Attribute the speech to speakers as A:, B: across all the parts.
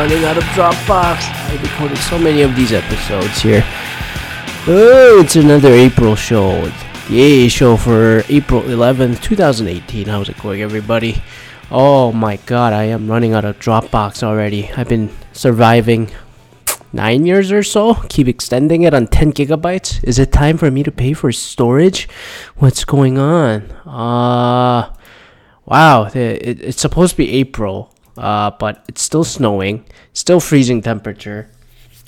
A: running out of Dropbox. I recorded so many of these episodes here. Oh, it's another April show. The show for April 11th, 2018. How's it going, everybody? Oh my god, I am running out of Dropbox already. I've been surviving nine years or so. Keep extending it on 10 gigabytes. Is it time for me to pay for storage? What's going on? Uh, wow, it, it's supposed to be April, uh, but it's still snowing, still freezing temperature.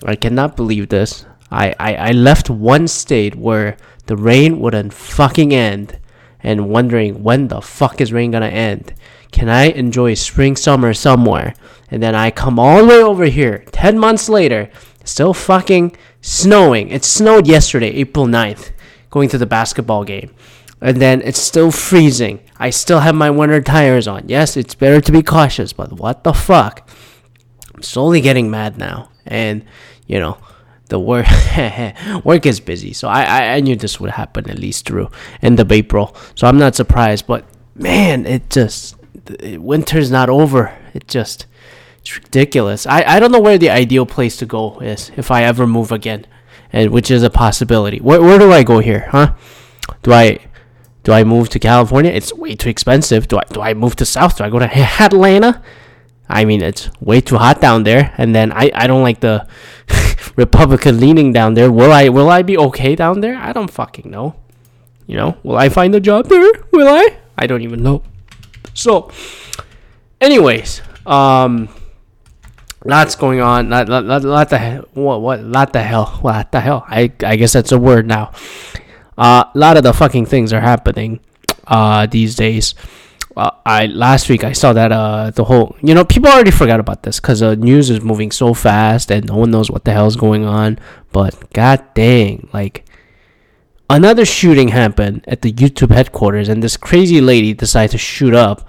A: I cannot believe this. I, I, I left one state where the rain wouldn't fucking end and wondering when the fuck is rain gonna end. Can I enjoy spring summer somewhere? And then I come all the way over here, 10 months later, still fucking snowing. It snowed yesterday, April 9th, going to the basketball game. And then it's still freezing. I still have my winter tires on. Yes, it's better to be cautious, but what the fuck? I'm slowly getting mad now. And, you know, the work work is busy. So I, I, I knew this would happen at least through end of April. So I'm not surprised. But man, it just winter's not over. It just it's ridiculous. I, I don't know where the ideal place to go is if I ever move again, and which is a possibility. Where where do I go here, huh? Do I do I move to California? It's way too expensive. Do I do I move to South? Do I go to Atlanta? I mean, it's way too hot down there, and then I, I don't like the Republican leaning down there. Will I will I be okay down there? I don't fucking know. You know, will I find a job there? Will I? I don't even know. So, anyways, um, lots going on. Lot, lot, lot, lot the. What? What? Lot the hell. What the hell? I I guess that's a word now. Uh, a lot of the fucking things are happening uh, these days. Uh, I last week I saw that uh the whole you know people already forgot about this because the news is moving so fast and no one knows what the hell is going on. But god dang, like another shooting happened at the YouTube headquarters, and this crazy lady decided to shoot up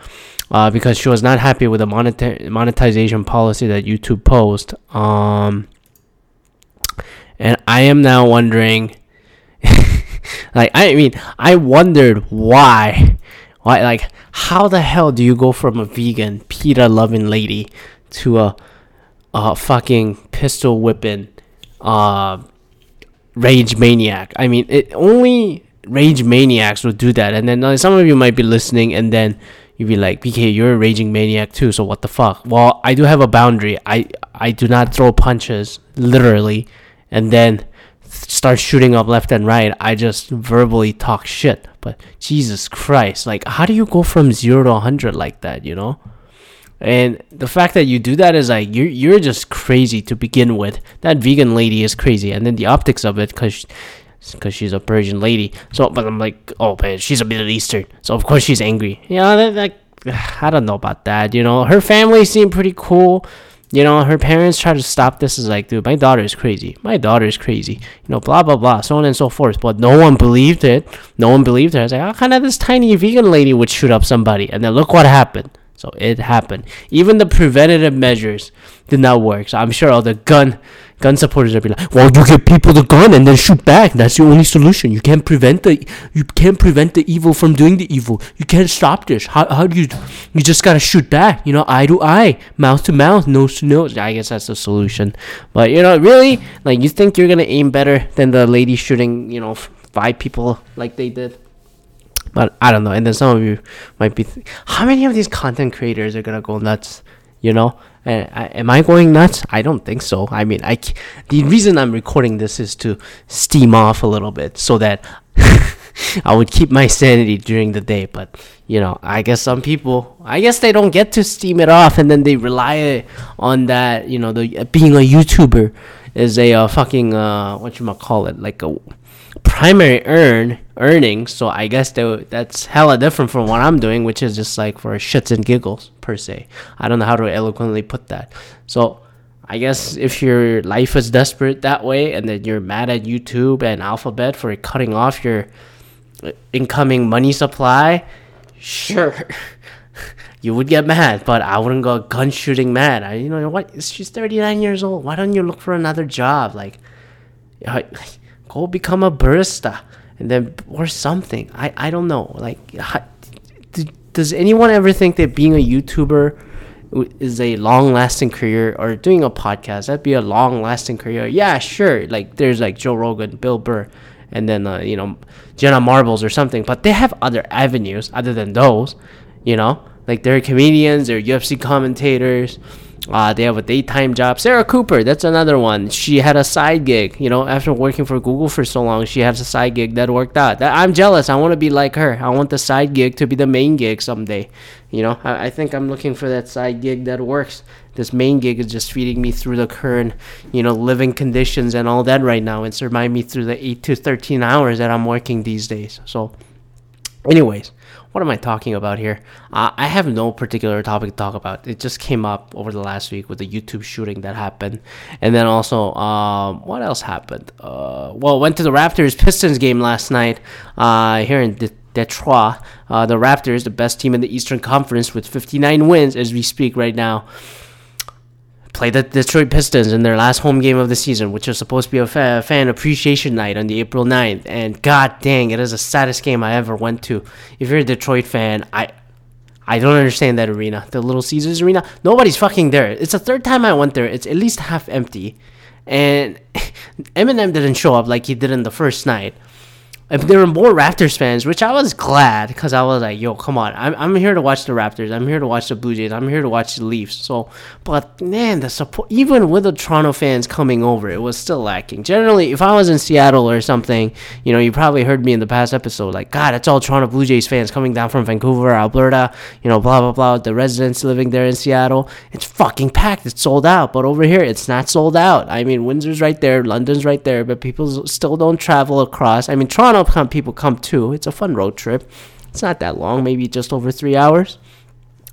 A: uh, because she was not happy with the monetization policy that YouTube posed. Um, and I am now wondering, like, I mean, I wondered why, why, like, how the hell do you go from a vegan, PETA loving lady to a, a fucking pistol whipping, uh, rage maniac. I mean, it only rage maniacs would do that. And then uh, some of you might be listening, and then you'd be like, "BK, you're a raging maniac too. So what the fuck?" Well, I do have a boundary. I I do not throw punches literally, and then start shooting up left and right. I just verbally talk shit. But Jesus Christ, like, how do you go from zero to hundred like that? You know? And the fact that you do that is like you're you're just crazy to begin with. That vegan lady is crazy, and then the optics of it, because because she's a Persian lady. So, but I'm like, oh man, she's a Middle Eastern, so of course she's angry. That, that I don't know about that. You know, her family seemed pretty cool. You know, her parents try to stop this. Is like, dude, my daughter is crazy. My daughter is crazy. You know, blah blah blah, so on and so forth. But no one believed it. No one believed her. I was like, ah, how kind of this tiny vegan lady would shoot up somebody? And then look what happened. So it happened. Even the preventative measures did not work. So I'm sure all the gun gun supporters are be like, "Well, you give people the gun and then shoot back. That's the only solution. You can't prevent the you can't prevent the evil from doing the evil. You can't stop this. How how do you you just gotta shoot back? You know, eye to eye, mouth to mouth, nose to nose. I guess that's the solution. But you know, really, like you think you're gonna aim better than the lady shooting, you know, five people like they did. But I don't know. And then some of you might be, th- how many of these content creators are gonna go nuts? You know, and I, am I going nuts? I don't think so. I mean, I the reason I'm recording this is to steam off a little bit so that I would keep my sanity during the day. But you know, I guess some people, I guess they don't get to steam it off, and then they rely on that. You know, the being a YouTuber is a uh, fucking uh, what you might call it, like a primary earn earnings. So I guess that that's hella different from what I'm doing, which is just like for shits and giggles per se. I don't know how to eloquently put that. So I guess if your life is desperate that way, and then you're mad at YouTube and Alphabet for cutting off your uh, incoming money supply, sure. you would get mad, but I wouldn't go gun shooting mad. I, you know what? She's 39 years old. Why don't you look for another job? Like, uh, go become a barista and then or something i i don't know like how, does anyone ever think that being a youtuber is a long lasting career or doing a podcast, that'd be a long lasting career. Yeah, sure. Like there's like Joe Rogan, Bill Burr, and then uh, you know Jenna Marbles or something. But they have other avenues other than those. You know, like they're comedians, they're UFC commentators. Uh, they have a daytime job. Sarah Cooper, that's another one. She had a side gig. You know, after working for Google for so long, she has a side gig that worked out. That, I'm jealous. I want to be like her. I want the side gig to be the main gig someday. You know, I, I think I'm looking for that side gig that works. This main gig is just feeding me through the current, you know, living conditions and all that right now, and surviving me through the eight to thirteen hours that I'm working these days. So, anyways what am I talking about here? Uh, I have no particular topic to talk about. It just came up over the last week with the YouTube shooting that happened, and then also, um, what else happened? Uh, well, went to the Raptors Pistons game last night uh, here in De- Detroit. Uh, the Raptors, the best team in the Eastern Conference, with 59 wins as we speak right now play the Detroit Pistons in their last home game of the season, which was supposed to be a fan appreciation night on the April 9th. And god dang, it is the saddest game I ever went to. If you're a Detroit fan, I I don't understand that arena. The Little Caesars arena. Nobody's fucking there. It's the third time I went there. It's at least half empty. And Eminem didn't show up like he did in the first night if there were more Raptors fans, which I was glad because I was like, yo, come on. I'm, I'm here to watch the Raptors. I'm here to watch the Blue Jays. I'm here to watch the Leafs. So, but man, the support, even with the Toronto fans coming over, it was still lacking. Generally, if I was in Seattle or something, you know, you probably heard me in the past episode, like, God, it's all Toronto Blue Jays fans coming down from Vancouver, Alberta, you know, blah, blah, blah. The residents living there in Seattle. It's fucking packed. It's sold out. But over here, it's not sold out. I mean, Windsor's right there, London's right there, but people still don't travel across. I mean, Toronto come people come too. It's a fun road trip. It's not that long, maybe just over three hours.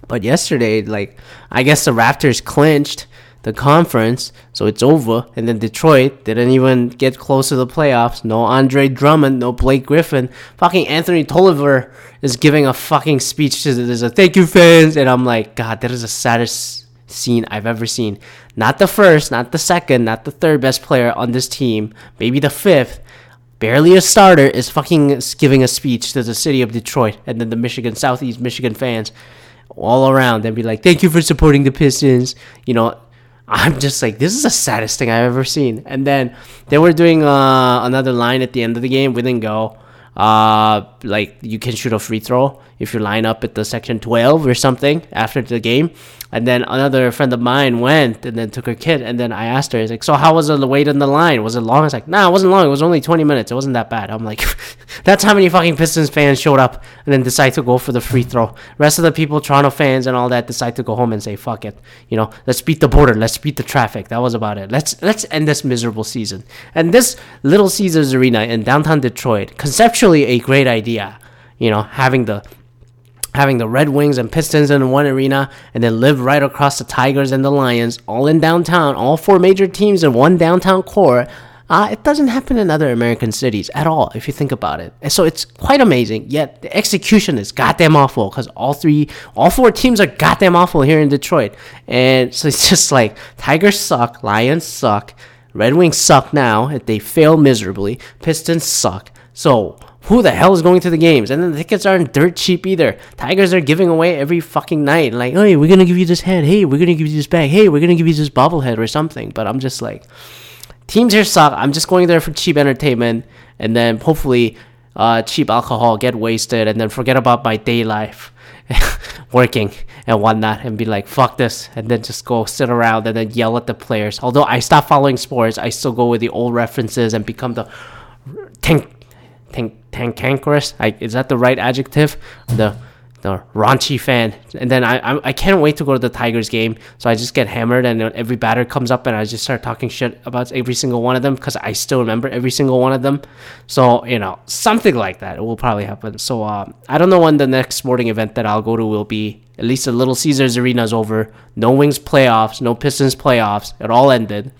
A: But yesterday, like I guess the Raptors clinched the conference, so it's over. And then Detroit didn't even get close to the playoffs. No Andre Drummond, no Blake Griffin. Fucking Anthony Tolliver is giving a fucking speech to the, a thank you fans, and I'm like, God, that is the saddest scene I've ever seen. Not the first, not the second, not the third best player on this team, maybe the fifth, barely a starter, is fucking giving a speech to the city of Detroit and then the Michigan, Southeast Michigan fans all around and be like, thank you for supporting the Pistons. You know, I'm just like, this is the saddest thing I've ever seen. And then they were doing uh, another line at the end of the game. We didn't go. Uh, like you can shoot a free throw if you line up at the section 12 or something after the game. And then another friend of mine went and then took her kid. And then I asked her, like, so how was the wait in the line? Was it long? I was like, nah, it wasn't long. It was only 20 minutes. It wasn't that bad. I'm like, that's how many fucking Pistons fans showed up and then decide to go for the free throw. Rest of the people, Toronto fans and all that, decide to go home and say, fuck it. You know, let's beat the border. Let's beat the traffic. That was about it. Let's let's end this miserable season. And this Little Caesars Arena in downtown Detroit, conceptually a great idea. You know, having the having the Red Wings and Pistons in one arena, and then live right across the Tigers and the Lions, all in downtown, all four major teams in one downtown core. Uh, it doesn't happen in other American cities at all, if you think about it. And so it's quite amazing. Yet the execution is goddamn awful because all three, all four teams are goddamn awful here in Detroit. And so it's just like Tigers suck, Lions suck, Red Wings suck now. They fail miserably. Pistons suck. So who the hell is going to the games? And then the tickets aren't dirt cheap either. Tigers are giving away every fucking night. Like, hey, we're gonna give you this head. Hey, we're gonna give you this bag. Hey, we're gonna give you this bobblehead or something. But I'm just like, teams here suck. I'm just going there for cheap entertainment and then hopefully uh, cheap alcohol, get wasted, and then forget about my day life, working and whatnot, and be like, fuck this, and then just go sit around and then yell at the players. Although I stopped following sports, I still go with the old references and become the tank tank tankankerous. I, is that the right adjective? The the raunchy fan. And then I, I, I can't wait to go to the Tigers game. So I just get hammered, and every batter comes up, and I just start talking shit about every single one of them because I still remember every single one of them. So you know something like that will probably happen. So uh, I don't know when the next sporting event that I'll go to will be. At least the Little Caesars Arena is over. No Wings playoffs, no Pistons playoffs. It all ended.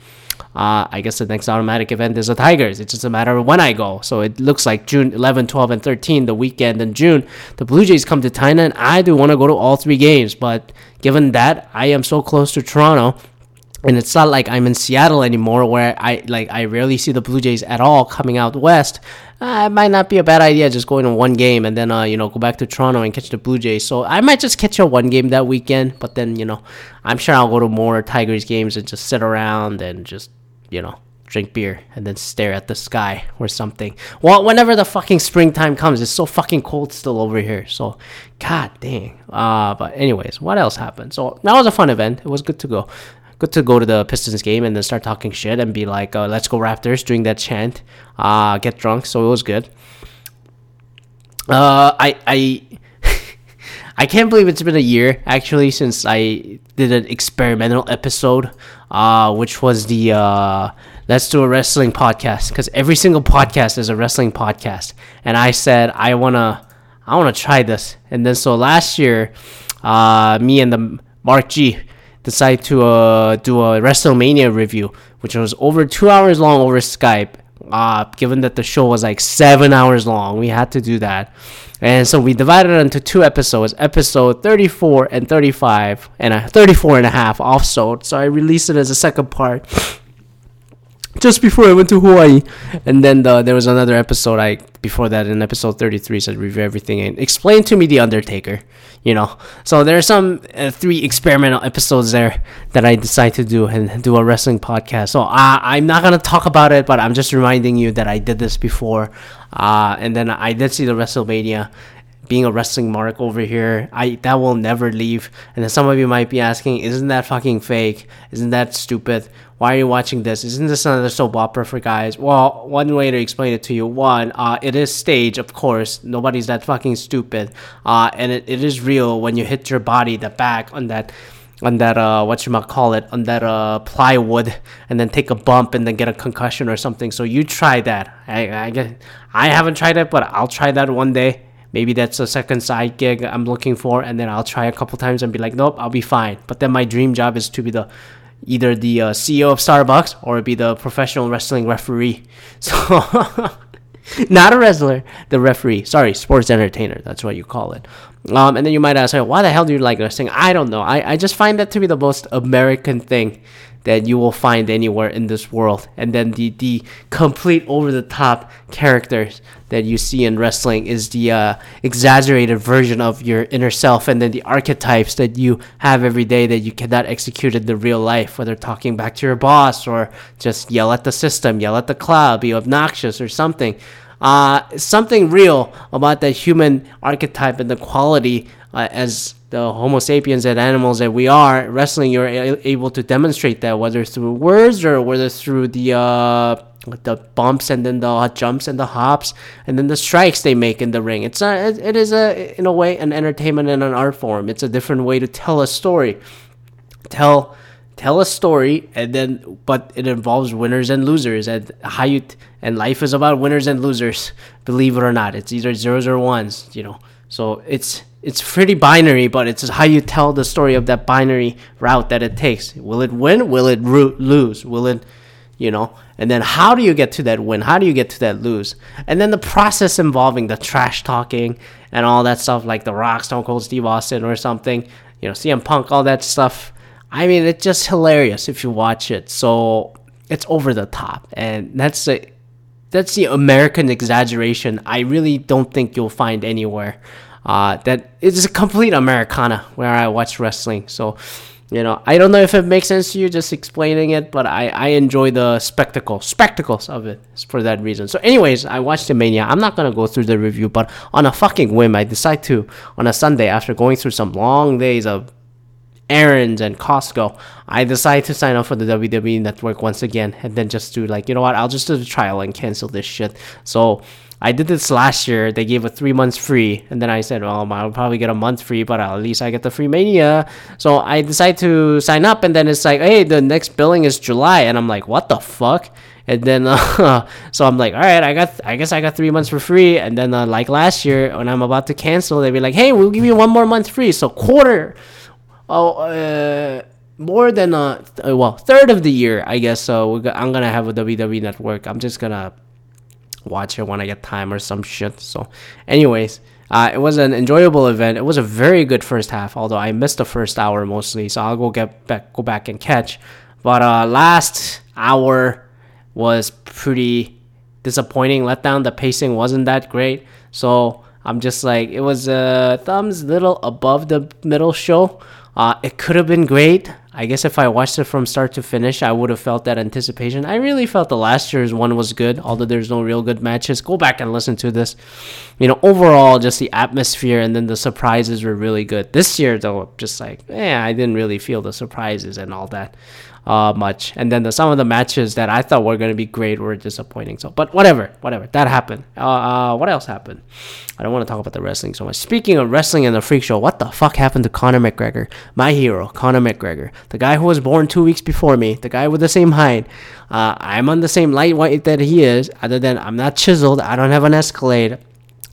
A: Uh, I guess the next automatic event is the Tigers. It's just a matter of when I go. So it looks like June 11, 12, and 13, the weekend in June, the Blue Jays come to China, and I do want to go to all three games. But given that I am so close to Toronto, and it's not like I'm in Seattle anymore where I like I rarely see the Blue Jays at all coming out west. Uh, it might not be a bad idea just going to one game and then uh, you know go back to Toronto and catch the Blue Jays. So I might just catch a one game that weekend, but then you know I'm sure I'll go to more Tigers games and just sit around and just you know drink beer and then stare at the sky or something. Well, whenever the fucking springtime comes, it's so fucking cold still over here. So, god dang. Uh, but anyways, what else happened? So that was a fun event. It was good to go good to go to the Pistons game and then start talking shit and be like, uh, "Let's go Raptors!" during that chant. Uh, get drunk, so it was good. Uh, I I I can't believe it's been a year actually since I did an experimental episode, uh, which was the uh, let's do a wrestling podcast because every single podcast is a wrestling podcast, and I said I wanna I wanna try this, and then so last year, uh, me and the Mark G decided to uh, do a WrestleMania review, which was over two hours long over Skype. Uh, given that the show was like seven hours long, we had to do that. And so we divided it into two episodes, episode 34 and 35, and a 34 and a half offsode. So I released it as a second part just before I went to Hawaii. And then the, there was another episode I before that in episode 33 said review everything and explain to me the Undertaker. You know, so there are some uh, three experimental episodes there that I decided to do and do a wrestling podcast. So uh, I'm not gonna talk about it, but I'm just reminding you that I did this before. Uh, and then I did see the WrestleMania being a wrestling mark over here. I that will never leave. And then some of you might be asking, isn't that fucking fake? Isn't that stupid? why are you watching this? Isn't this another soap opera for guys? Well, one way to explain it to you, one, uh, it is stage, of course. Nobody's that fucking stupid. Uh, and it, it is real when you hit your body, the back on that on that uh what you might call it on that uh plywood and then take a bump and then get a concussion or something so you try that i i i haven't tried it but i'll try that one day maybe that's a second side gig i'm looking for and then i'll try a couple times and be like nope i'll be fine but then my dream job is to be the either the uh, CEO of Starbucks or be the professional wrestling referee. So, not a wrestler, the referee. Sorry, sports entertainer. That's what you call it. Um, and then you might ask, why the hell do you like wrestling? I don't know. I, I just find that to be the most American thing that you will find anywhere in this world. And then the, the complete over the top characters that you see in wrestling is the uh, exaggerated version of your inner self. And then the archetypes that you have every day that you cannot execute in the real life, whether talking back to your boss or just yell at the system, yell at the cloud, be obnoxious or something. Uh, something real about the human archetype and the quality uh, as the Homo sapiens and animals that we are, wrestling, you're a- able to demonstrate that whether through words or whether through the uh, the bumps and then the jumps and the hops and then the strikes they make in the ring. It's a it is a in a way an entertainment and an art form. It's a different way to tell a story. Tell tell a story and then but it involves winners and losers and how you t- and life is about winners and losers believe it or not it's either zeros or ones you know so it's it's pretty binary, but it's how you tell the story of that binary route that it takes. Will it win? Will it ro- lose? Will it, you know? And then how do you get to that win? How do you get to that lose? And then the process involving the trash talking and all that stuff, like the Rock, Stone Cold Steve Austin or something, you know, CM Punk, all that stuff. I mean, it's just hilarious if you watch it. So it's over the top, and that's the that's the American exaggeration. I really don't think you'll find anywhere uh, that it's a complete Americana where I watch wrestling. So, you know, I don't know if it makes sense to you just explaining it, but I, I enjoy the spectacle, spectacles of it for that reason. So, anyways, I watched the Mania. I'm not gonna go through the review, but on a fucking whim, I decide to on a Sunday after going through some long days of errands and Costco, I decided to sign up for the WWE Network once again, and then just do like, you know what? I'll just do the trial and cancel this shit. So I did this last year. They gave it three months free, and then I said, "Well, I'll probably get a month free, but at least I get the free Mania." So I decided to sign up, and then it's like, "Hey, the next billing is July," and I'm like, "What the fuck?" And then, uh, so I'm like, all right, I got, I guess I got three months for free. And then, uh, like last year, when I'm about to cancel, they'd be like, hey, we'll give you one more month free. So quarter, oh, uh, more than a uh, well, third of the year, I guess. So I'm gonna have a WWE network. I'm just gonna watch it when I get time or some shit. So, anyways, uh, it was an enjoyable event. It was a very good first half, although I missed the first hour mostly. So I'll go get back, go back and catch. But uh, last hour was pretty disappointing. Letdown. The pacing wasn't that great. So I'm just like it was uh, thumbs little above the middle show. Uh, it could have been great. I guess if I watched it from start to finish, I would have felt that anticipation. I really felt the last year's one was good, although there's no real good matches. Go back and listen to this. You know, overall, just the atmosphere and then the surprises were really good. This year, though, just like, yeah, I didn't really feel the surprises and all that uh, much. And then the, some of the matches that I thought were going to be great were disappointing. So, but whatever, whatever. That happened. Uh, uh, what else happened? I don't want to talk about the wrestling so much. Speaking of wrestling and the freak show, what the fuck happened to Conor McGregor? My hero, Conor McGregor, the guy who was born two weeks before me, the guy with the same height. Uh, I'm on the same light weight that he is. Other than I'm not chiseled. I don't have an Escalade.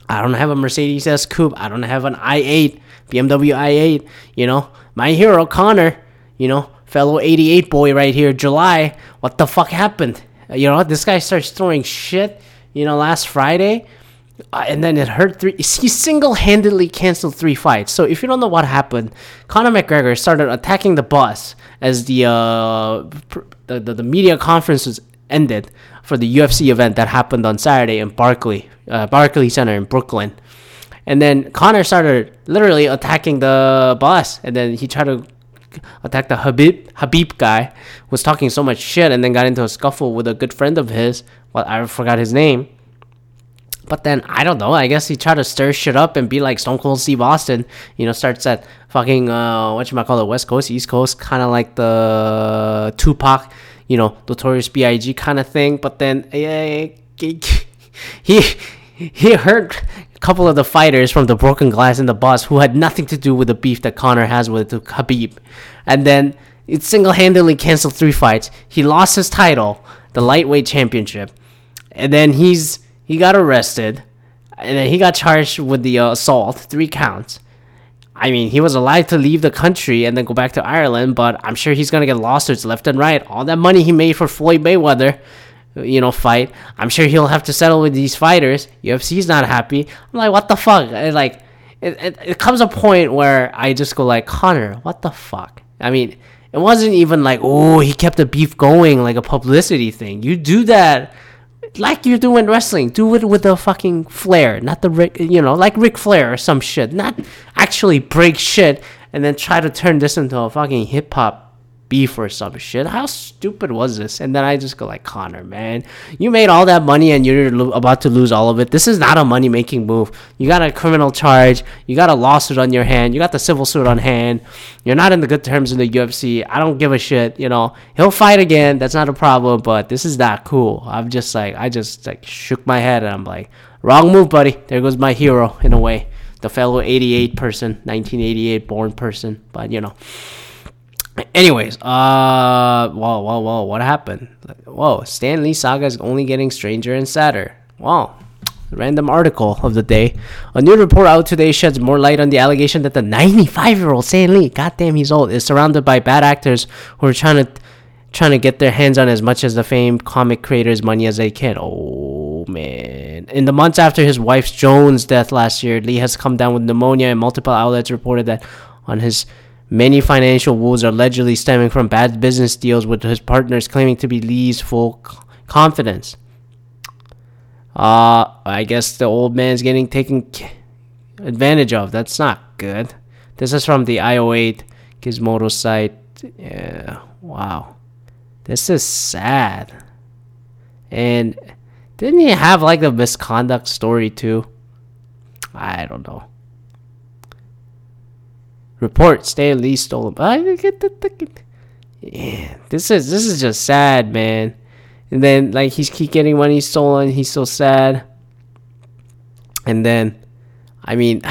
A: I don't have a Mercedes S Coupe. I don't have an i8, BMW i8. You know, my hero, Conor. You know, fellow 88 boy right here, July. What the fuck happened? You know, this guy starts throwing shit, you know, last Friday. Uh, and then it hurt three. He single-handedly canceled three fights. So if you don't know what happened, Conor McGregor started attacking the bus as the uh, the, the, the media conferences ended for the UFC event that happened on Saturday in Barclay uh, Barclay Center in Brooklyn. And then Conor started literally attacking the bus, and then he tried to attacked the Khabib Khabib guy was talking so much shit and then got into a scuffle with a good friend of his. Well, I forgot his name. But then I don't know. I guess he tried to stir shit up and be like Stone Cold Steve Austin. You know, starts at fucking uh, what you might call it, West Coast, East Coast, kind of like the Tupac, you know, Notorious B.I.G. kind of thing. But then yeah, he he hurt couple of the fighters from the broken glass in the bus who had nothing to do with the beef that Conor has with Khabib. And then it single handedly canceled three fights. He lost his title, the lightweight championship. And then he's he got arrested. And then he got charged with the uh, assault, three counts. I mean, he was allowed to leave the country and then go back to Ireland, but I'm sure he's gonna get lawsuits left and right. All that money he made for Floyd Mayweather you know, fight. I'm sure he'll have to settle with these fighters. UFC's not happy. I'm like, what the fuck? And like, it, it, it comes a point where I just go like, Conor, what the fuck? I mean, it wasn't even like, oh, he kept the beef going like a publicity thing. You do that like you're doing wrestling. Do it with the fucking flair, not the Rick, you know, like Ric Flair or some shit. Not actually break shit and then try to turn this into a fucking hip hop beef or some shit. How stupid was this? And then I just go like, Conor, man, you made all that money and you're lo- about to lose all of it. This is not a money making move. You got a criminal charge. You got a lawsuit on your hand. You got the civil suit on hand. You're not in the good terms in the UFC. I don't give a shit. You know, he'll fight again. That's not a problem. But this is not cool. I'm just like, I just like shook my head and I'm like, wrong move, buddy. There goes my hero in a way. The fellow 88 person, 1988 born person. But you know. Anyways, uh, whoa, whoa, whoa, what happened? Whoa, Stan Lee saga is only getting stranger and sadder. Wow. Random article of the day. A new report out today sheds more light on the allegation that the 95 year old Stan Lee, goddamn he's old, is surrounded by bad actors who are trying to trying to get their hands on as much as the famed comic creator's money as they can. Oh man. In the months after his wife's Joan's death last year, Lee has come down with pneumonia and multiple outlets reported that on his Many financial woes are allegedly stemming from bad business deals with his partners claiming to be Lee's full confidence. Uh, I guess the old man's getting taken advantage of. That's not good. This is from the IO8 Gizmodo site. Yeah, wow. This is sad. And didn't he have like a misconduct story too? I don't know. Report Stan Lee stolen. Yeah, this is this is just sad, man. And then like he's keep getting money stolen. He's so sad. And then, I mean,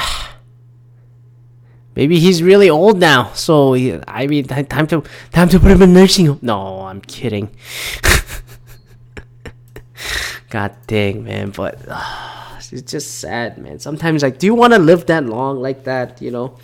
A: maybe he's really old now. So I mean, time to time to put him in nursing home. No, I'm kidding. God dang, man. But uh, it's just sad, man. Sometimes like, do you want to live that long like that? You know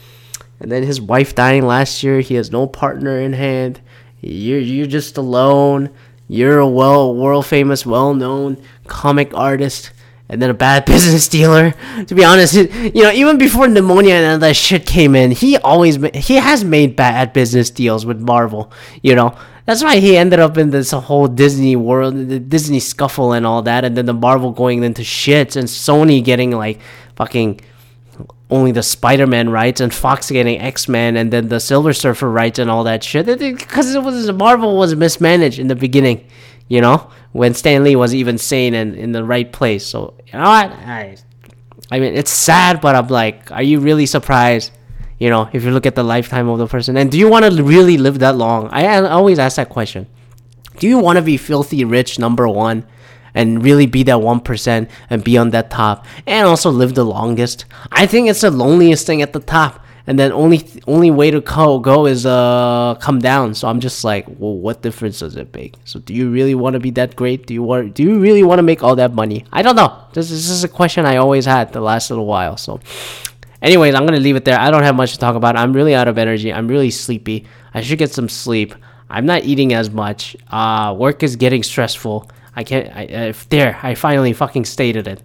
A: and then his wife dying last year. He has no partner in hand. You're you're just alone. You're a well world famous, well known comic artist, and then a bad business dealer. To be honest, you know, even before pneumonia and all that shit came in, he always he has made bad business deals with Marvel. You know, that's why he ended up in this whole Disney world, the Disney scuffle and all that, and then the Marvel going into shits and Sony getting like fucking only the Spider-Man rights and Fox getting X-Men and then the Silver Surfer rights and all that shit because it was Marvel was mismanaged in the beginning, you know, when Stan Lee was even sane and in the right place. So you know what, I, I mean, it's sad, but I'm like, are you really surprised? You know, if you look at the lifetime of the person, and do you want to really live that long? I always ask that question. Do you want to be filthy rich, number one? And really be that 1% and be on that top and also live the longest. I think it's the loneliest thing at the top. And then only only way to go, go is uh come down. So I'm just like, well, what difference does it make? So do you really want to be that great? Do you want do you really want to make all that money? I don't know. This, this is a question I always had the last little while. So anyways, I'm gonna leave it there. I don't have much to talk about. I'm really out of energy. I'm really sleepy. I should get some sleep. I'm not eating as much. Uh, work is getting stressful. I can't. I, there, I finally fucking stated it.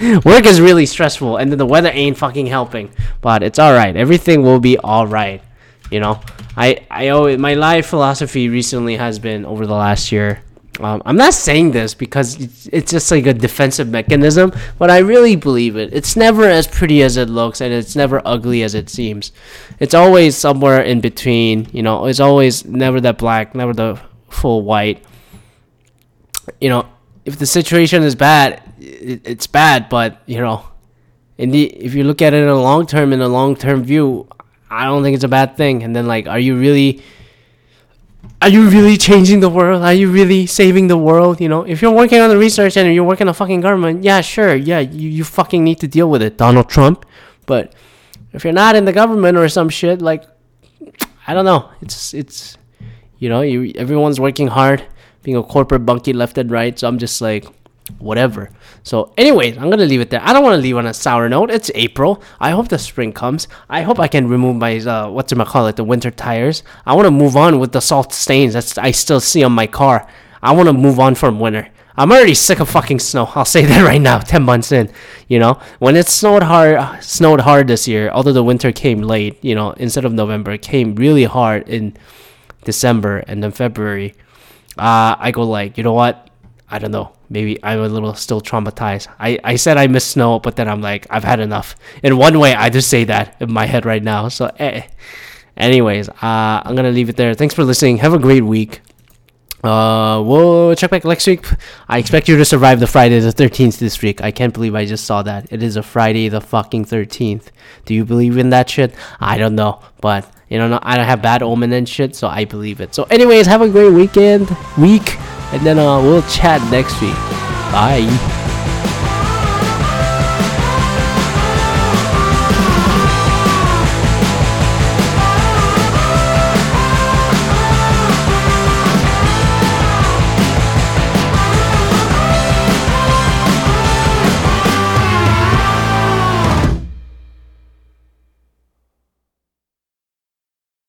A: Work is really stressful, and then the weather ain't fucking helping. But it's all right. Everything will be all right. You know, I I always my life philosophy recently has been over the last year. Um, I'm not saying this because it's, it's just like a defensive mechanism, but I really believe it. It's never as pretty as it looks, and it's never ugly as it seems. It's always somewhere in between. You know, it's always never that black, never the full white you know, if the situation is bad, it, it's bad. But you know, in the if you look at it in a long term, in a long term view, I don't think it's a bad thing. And then like, are you really? Are you really changing the world? Are you really saving the world? You know, if you're working on the research and you're working on fucking government, yeah, sure, yeah, you, you fucking need to deal with it, Donald Trump. But if you're not in the government or some shit, like, I don't know, it's it's, you know, you everyone's working hard being a corporate bunkie left and right. So I'm just like, whatever. So, anyways, I'm gonna leave it there. I don't want to leave on a sour note. It's April. I hope the spring comes. I hope I can remove my uh, what's it call it, the winter tires. I want to move on with the salt stains that I still see on my car. I want to move on from winter. I'm already sick of fucking snow. I'll say that right now. Ten months in, you know, when it snowed hard, snowed hard this year. Although the winter came late, you know, instead of November, it came really hard in December and then February uh, I go like, you know what? I don't know. Maybe I'm a little still traumatized. I, I said I miss snow, but then I'm like, I've had enough. In one way, I just say that in my head right now. So, eh. anyways, uh, I'm gonna leave it there. Thanks for listening. Have a great week. Uh, we'll check back next week. I expect you to survive the Friday the 13th this week. I can't believe I just saw that. It is a Friday the fucking 13th. Do you believe in that shit? I don't know, but you know, I don't have bad omen and shit, so I believe it. So, anyways, have a great weekend, week, and then uh, we'll chat next week. Bye.